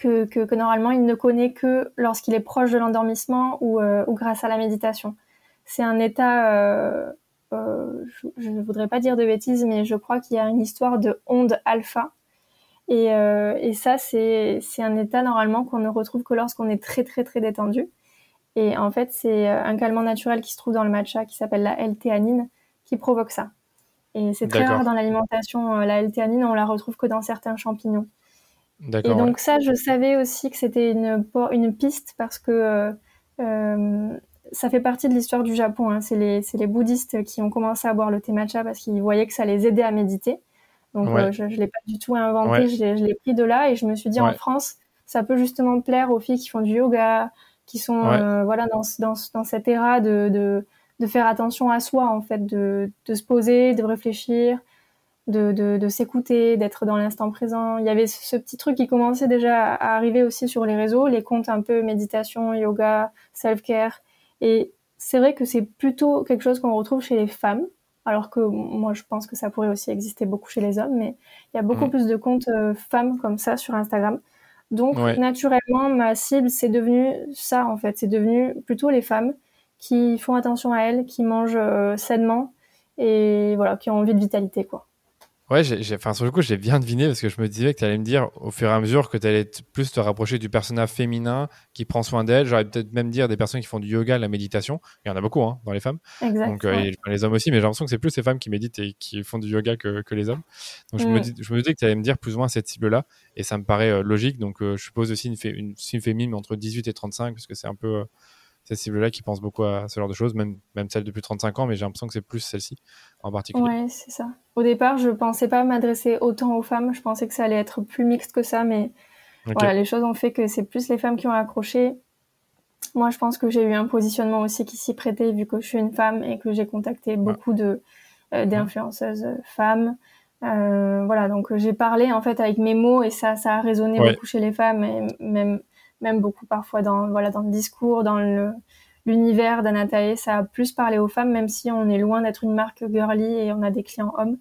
que, que, que, normalement il ne connaît que lorsqu'il est proche de l'endormissement ou, euh, ou grâce à la méditation. C'est un état, euh, je ne voudrais pas dire de bêtises, mais je crois qu'il y a une histoire de onde alpha et, euh, et ça, c'est un état normalement qu'on ne retrouve que lorsqu'on est très très très détendu. Et en fait, c'est euh, un calmant naturel qui se trouve dans le matcha qui s'appelle la L-théanine qui provoque ça. Et c'est très rare dans l'alimentation. Euh, la L-théanine, on la retrouve que dans certains champignons. Et donc ça, je savais aussi que c'était une, une piste parce que euh, ça fait partie de l'histoire du Japon. Hein. C'est les, les bouddhistes qui ont commencé à boire le thé matcha parce qu'ils voyaient que ça les aidait à méditer. Donc euh, je ne l'ai pas du tout inventé, je l'ai pris de là et je me suis dit en France, ça peut justement plaire aux filles qui font du yoga, qui sont euh, voilà dans, dans, dans cette éra de, de, de, faire attention à soi en fait, de, de se poser, de réfléchir, de, de, de s'écouter, d'être dans l'instant présent. Il y avait ce petit truc qui commençait déjà à arriver aussi sur les réseaux, les comptes un peu méditation, yoga, self-care. Et c'est vrai que c'est plutôt quelque chose qu'on retrouve chez les femmes alors que moi je pense que ça pourrait aussi exister beaucoup chez les hommes, mais il y a beaucoup mm. plus de comptes euh, femmes comme ça sur Instagram. Donc naturellement, ma cible, c'est devenu ça en fait, c'est devenu plutôt les femmes qui font attention à elles, qui mangent euh, sainement et voilà, qui ont envie de vitalité quoi. Ouais, j'ai, enfin, sur le coup, j'ai bien deviné parce que je me disais que tu allais me dire au fur et à mesure que tu allais plus te rapprocher du personnage féminin qui prend soin d'elle. J'aurais peut-être même dire des personnes qui font du yoga, la méditation. Il y en a beaucoup hein, dans les femmes. Donc, euh, les hommes aussi, mais j'ai l'impression que c'est plus les femmes qui méditent et qui font du yoga que, que les hommes. Donc, je, me dis, je me disais que tu allais me dire plus ou moins cette cible-là et ça me paraît euh, logique. Donc, euh, je suppose aussi une, une, une féminine entre 18 et 35 parce que c'est un peu cette cible-là qui pense beaucoup à ce genre de choses, même, même celle depuis 35 ans, mais j'ai l'impression que c'est plus celle-ci en particulier. Ouais, c'est ça. Au départ, je pensais pas m'adresser autant aux femmes, je pensais que ça allait être plus mixte que ça, mais voilà, les choses ont fait que c'est plus les femmes qui ont accroché. Moi, je pense que j'ai eu un positionnement aussi qui s'y prêtait, vu que je suis une femme et que j'ai contacté beaucoup de euh, d'influenceuses femmes. voilà, donc j'ai parlé en fait avec mes mots et ça, ça a résonné beaucoup chez les femmes et même, même beaucoup parfois dans, voilà, dans le discours, dans le, l'univers d'Anatae. Ça a plus parlé aux femmes, même si on est loin d'être une marque girly et on a des clients hommes.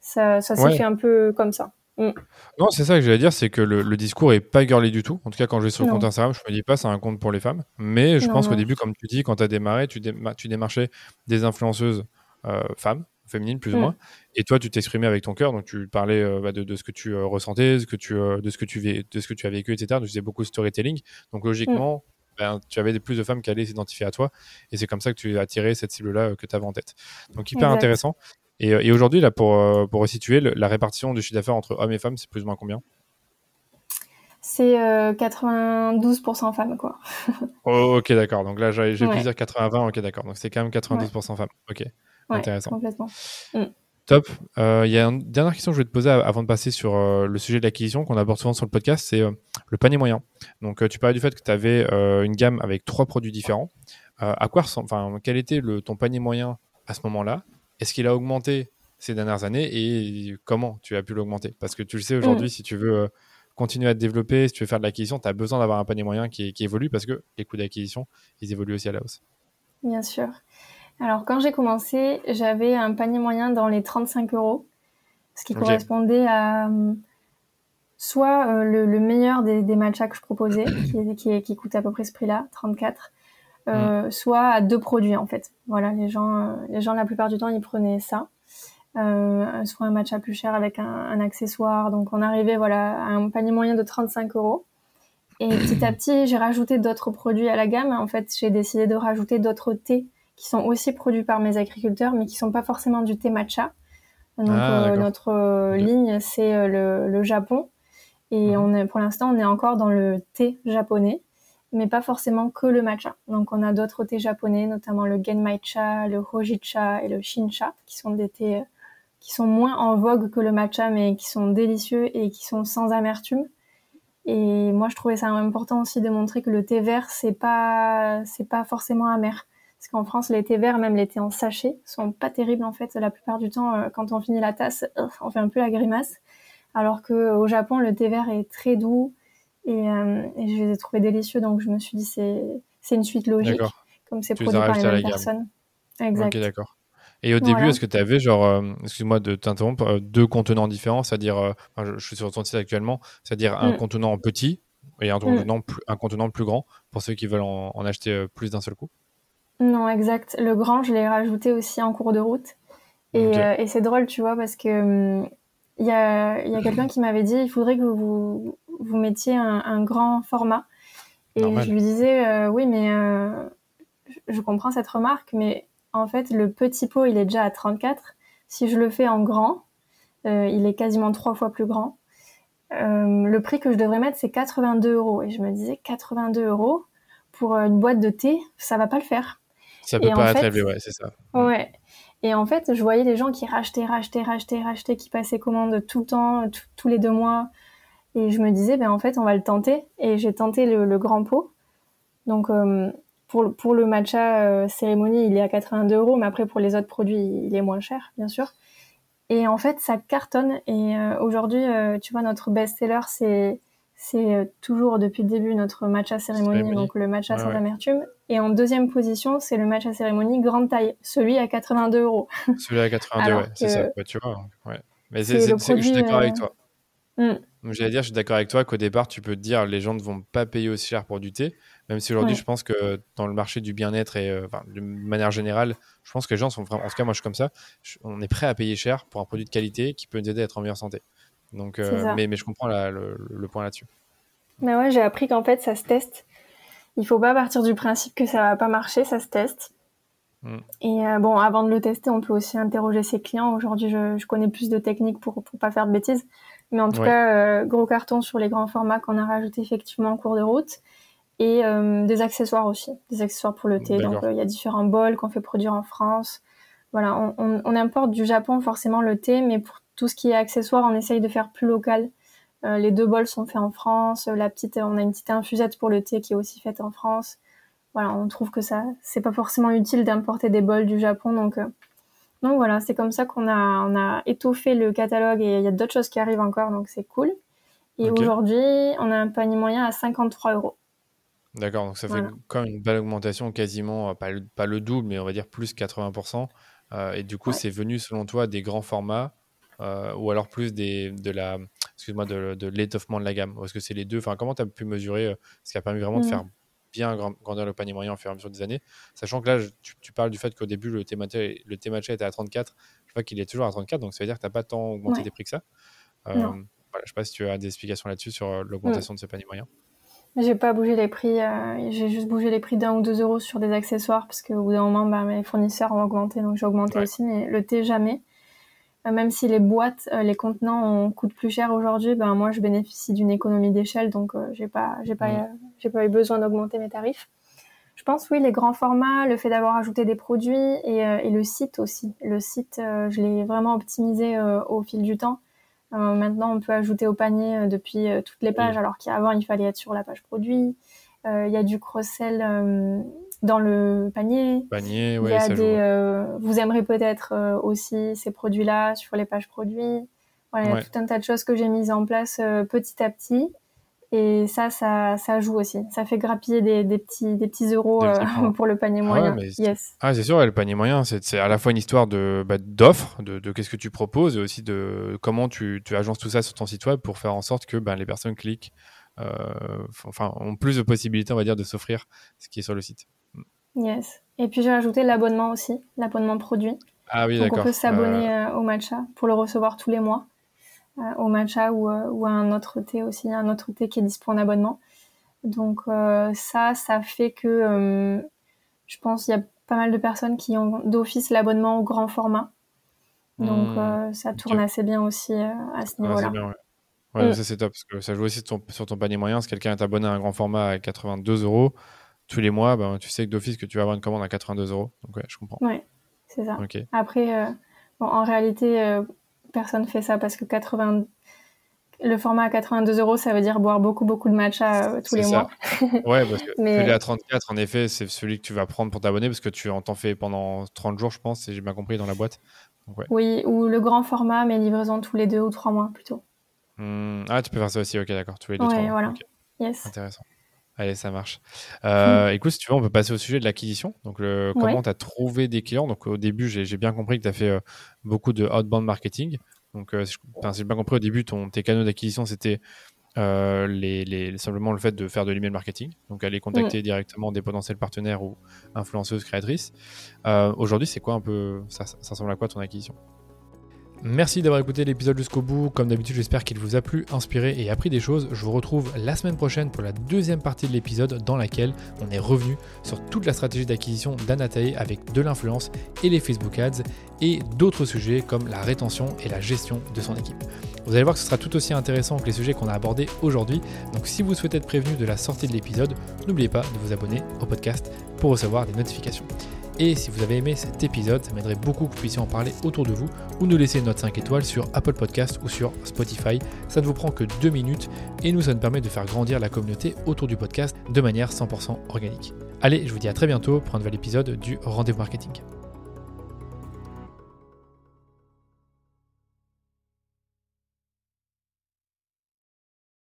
Ça, ça s'est fait un peu comme ça. Mm. Non, c'est ça que j'allais dire, c'est que le, discours est pas girly du tout. En tout cas, quand je vais sur le compte Instagram, je me dis pas c'est un compte pour les femmes. Mais je pense qu'au début, comme tu dis, quand tu as démarré, tu, tu démarchais des influenceuses euh, femmes, féminines plus ou mm. moins, et toi, tu t'exprimais avec ton cœur, donc tu parlais euh, bah, de, ce que tu euh, ressentais, ce que tu, de, ce que tu, de ce que tu as vécu, etc. Tu faisais beaucoup de storytelling. Donc logiquement, mm. ben, tu avais plus de femmes qui allaient s'identifier à toi, et c'est comme ça que tu as attiré cette cible-là que tu avais en tête. Donc hyper intéressant. Euh, et, aujourd'hui, là, pour, euh, pour resituer, la répartition du chiffre d'affaires entre hommes et femmes, c'est plus ou moins combien? C'est 92% euh, femmes, quoi. Oh, ok, d'accord. Donc là, j'ai pu dire 80-20, ok, d'accord. Donc c'est quand même 92% femmes. Ok, intéressant. Complètement. Mm. Top. Il y a une dernière question que je vais te poser avant de passer sur le sujet de l'acquisition qu'on aborde souvent sur le podcast, c'est le panier moyen. Donc tu parlais du fait que tu avais une gamme avec trois produits différents. à quoi enfin, quel était le, ton panier moyen à ce moment-là? Est-ce qu'il a augmenté ces dernières années et comment tu as pu l'augmenter? Parce que tu le sais aujourd'hui, mm. si tu veux euh, continuer à te développer, si tu veux faire de l'acquisition, tu as besoin d'avoir un panier moyen qui, évolue parce que les coûts d'acquisition, ils évoluent aussi à la hausse. Bien sûr. Alors, quand j'ai commencé, j'avais un panier moyen dans les 35 euros, ce qui correspondait à euh, soit euh, le, meilleur des, matchs que je proposais, qui, qui, qui coûte à peu près ce prix-là, 34, euh, mm. soit à deux produits en fait. Voilà, les gens, euh, les gens la plupart du temps ils prenaient ça, soit un match à plus cher avec un, un, accessoire. Donc on arrivait voilà à un panier moyen de 35 euros. Et petit à petit j'ai rajouté d'autres produits à la gamme. En fait j'ai décidé de rajouter d'autres thés qui sont aussi produits par mes agriculteurs, mais qui sont pas forcément du thé matcha. Donc ah, notre ligne c'est le, le, Japon. Et on est, pour l'instant, on est encore dans le thé japonais mais pas forcément que le matcha. Donc on a d'autres thés japonais, notamment le genmaicha, le hojicha et le shincha, qui sont des thés euh, qui sont moins en vogue que le matcha, mais qui sont délicieux et qui sont sans amertume. Et moi, je trouvais ça important aussi de montrer que le thé vert, c'est pas, c'est pas forcément amer. Parce qu'en France, les thés verts, même les thés en sachet, sont pas terribles en fait. La plupart du temps, euh, quand on finit la tasse, on fait un peu la grimace. Alors que au Japon, le thé vert est très doux, euh, et, je les ai trouvés délicieux, donc je me suis dit c'est c'est une suite logique, comme c'est produit par les mêmes personnes. Exact. Ok, d'accord. Et au début, est-ce que tu avais, genre, euh, excuse-moi de t'interrompre, euh, deux contenants différents, c'est-à-dire, je, suis sur ton site actuellement, c'est-à-dire un mm. contenant petit et un mm. contenant, plus, un contenant plus grand pour ceux qui veulent en, acheter plus d'un seul coup? Non, exact. Le grand, je l'ai rajouté aussi en cours de route. Et, et c'est drôle, tu vois, parce que hum, il y a, y a quelqu'un qui m'avait dit il faudrait que vous vous mettiez un, grand format. Et je lui disais, euh, oui, mais euh, je comprends cette remarque, mais en fait, le petit pot, il est déjà à 34. Si je le fais en grand, euh, il est quasiment trois fois plus grand. le prix que je devrais mettre, c'est 82 euros. Et je me disais, 82 euros pour une boîte de thé, ça va pas le faire. Ça peut pas être élevé, ouais, c'est ça. Ouais. Et en fait, je voyais les gens qui rachetaient, rachetaient, rachetaient, rachetaient, qui passaient commande tout le temps, tous les deux mois. Et je me disais, ben en fait, on va le tenter. Et j'ai tenté le, grand pot. Donc, euh, pour, pour le matcha euh, cérémonie, il est à 82 euros, mais après, pour les autres produits, il est moins cher, bien sûr. Et en fait, ça cartonne. Et euh, aujourd'hui, tu vois, notre best-seller, c'est c'est toujours depuis le début notre matcha cérémonie, donc le matcha sans amertume. Et en deuxième position, c'est le matcha cérémonie grande taille, celui à 82 euros. Celui à 82, ouais, c'est ça. tu vois, ouais. Mais c'est, je suis d'accord avec toi. Hmm. J'allais dire, je suis d'accord avec toi qu'au départ, tu peux te dire les gens ne vont pas payer aussi cher pour du thé. Même si aujourd'hui, je pense que dans le marché du bien-être et euh, de manière générale, je pense que les gens sont vraiment. En tout cas, moi, je suis comme ça. on est prêt à payer cher pour un produit de qualité qui peut nous aider à être en meilleure santé. Donc, euh, mais, mais, je comprends le, point là-dessus. Mais ouais, j'ai appris qu'en fait, ça se teste. Il faut pas partir du principe que ça va pas marcher, ça se teste. Mm. Et euh, bon, avant de le tester, on peut aussi interroger ses clients. Aujourd'hui, je, je, connais plus de techniques pour pour pas faire de bêtises. Mais en tout cas, euh, gros carton sur les grands formats qu'on a rajouté effectivement en cours de route. Et euh, des accessoires aussi, des accessoires pour le thé. Donc il y a différents bols qu'on fait produire en France. Voilà, on, on, on, importe du Japon forcément le thé, mais pour tout ce qui est accessoires, on essaye de faire plus local. Les deux bols sont faits en France. La petite, on a une petite infusette pour le thé qui est aussi faite en France. Voilà, on trouve que ça, c'est pas forcément utile d'importer des bols du Japon, donc Donc voilà, c'est comme ça qu'on a, on a étoffé le catalogue et il y a d'autres choses qui arrivent encore, donc c'est cool. Et aujourd'hui, on a un panier moyen à 53 euros. D'accord, donc ça fait quand même une belle augmentation, quasiment, euh, pas le, pas le double, mais on va dire plus 80%. Euh, et du coup, c'est venu selon toi des grands formats euh, ou alors plus des, de la, excuse-moi, de, de l'étoffement de la gamme Est-ce que c'est les deux? Enfin, comment tu as pu mesurer ce qui a permis vraiment de mmh. faire bien grandir le panier moyen au fur et à mesure des années? Sachant que là, tu, parles du fait qu'au début, le T-Matcha le était à 34. Je vois qu'il est toujours à 34, donc ça veut dire que tu n'as pas tant augmenté tes prix que ça. Euh, voilà, je ne sais pas si tu as des explications là-dessus sur l'augmentation de ce panier moyen. J'ai pas bougé les prix, euh, j'ai juste bougé les prix d'un ou deux euros sur des accessoires parce qu'au bout d'un moment, bah, mes fournisseurs ont augmenté, donc j'ai augmenté aussi, mais le thé jamais. Euh, même si les boîtes, euh, les contenants coûtent plus cher aujourd'hui, ben moi je bénéficie d'une économie d'échelle, donc j'ai pas, j'ai pas, j'ai pas eu besoin d'augmenter mes tarifs. Je pense oui, les grands formats, le fait d'avoir ajouté des produits et, et, le site aussi. Le site, je l'ai vraiment optimisé au fil du temps. Euh, maintenant, on peut ajouter au panier euh, depuis euh, toutes les pages, alors qu'avant, il fallait être sur la page produit. Il y a du cross-sell dans le panier. Panier, ouais, ça des, vous aimerez peut-être aussi ces produits-là sur les pages produits. Voilà, il y a tout un tas de choses que j'ai mises en place petit à petit. Et ça, ça, ça joue aussi. Ça fait grappiller des, des petits, des petits euros euh, pour le panier ah moyen. yes. Ah, c'est sûr, le panier moyen, c'est à la fois une histoire de bah, d'offres, de, de qu'est-ce que tu proposes, et aussi de comment tu, tu, agences tout ça sur ton site web pour faire en sorte que ben, les personnes cliquent, euh, enfin, ont plus de possibilités, on va dire, de s'offrir ce qui est sur le site. Yes. Et puis j'ai rajouté l'abonnement aussi, l'abonnement produit. Ah oui, d'accord. On peut s'abonner euh, au matcha pour le recevoir tous les mois. Euh, au matcha ou, euh, ou, à un autre thé aussi, un autre thé qui est disponible en abonnement. Donc euh, ça, ça fait que je pense qu'il y a pas mal de personnes qui ont d'office l'abonnement au grand format. Donc hmm. ça tourne assez bien aussi à ce niveau-là. Ouais, mm. ça c'est top parce que ça joue aussi sur ton, panier moyen. Si quelqu'un est abonné à un grand format à 82 euros tous les mois, ben, tu sais que d'office que tu vas avoir une commande à 82 euros. Donc ouais, je comprends. Ouais, c'est ça. Après, bon, en réalité, personne fait ça parce que 80 le format à 82 euros, ça veut dire boire beaucoup, beaucoup de matcha euh, tous les mois. ouais, parce que celui à 34, en effet, c'est celui que tu vas prendre pour t'abonner parce que tu en t'en fais pendant 30 jours, je pense, si j'ai bien compris, dans la boîte. Oui, ou le grand format, mais livraison tous les deux ou trois mois plutôt. Hmm, ah, tu peux faire ça aussi, ok, d'accord, tous les deux, trois mois. voilà. Yes. Intéressant. Allez, ça marche. Euh, Écoute, si tu veux, on peut passer au sujet de l'acquisition. Donc, le, comment tu as trouvé des clients? Donc, au début, j'ai bien compris que tu as fait euh, beaucoup de outbound marketing. Donc, euh, si j'ai bien compris, au début, ton, tes canaux d'acquisition, c'était euh, les, les, simplement le fait de faire de l'email marketing. Donc, aller contacter directement des potentiels partenaires ou influenceuses créatrices. Aujourd'hui, c'est quoi un peu ça, ça ressemble à quoi ton acquisition? Merci d'avoir écouté l'épisode jusqu'au bout. Comme d'habitude, j'espère qu'il vous a plu, inspiré et appris des choses. Je vous retrouve la semaine prochaine pour la deuxième partie de l'épisode dans laquelle on est revenu sur toute la stratégie d'acquisition d'Anatae avec de l'influence et les Facebook Ads et d'autres sujets comme la rétention et la gestion de son équipe. Vous allez voir que ce sera tout aussi intéressant que les sujets qu'on a abordés aujourd'hui. Donc si vous souhaitez être prévenu de la sortie de l'épisode, n'oubliez pas de vous abonner au podcast pour recevoir des notifications. Et si vous avez aimé cet épisode, ça m'aiderait beaucoup que vous puissiez en parler autour de vous ou nous laisser une note 5 étoiles sur Apple Podcast ou sur Spotify. Ça ne vous prend que 2 minutes et nous, ça nous permet de faire grandir la communauté autour du podcast de manière 100% organique. Allez, je vous dis à très bientôt pour un nouvel épisode du Rendez-vous Marketing.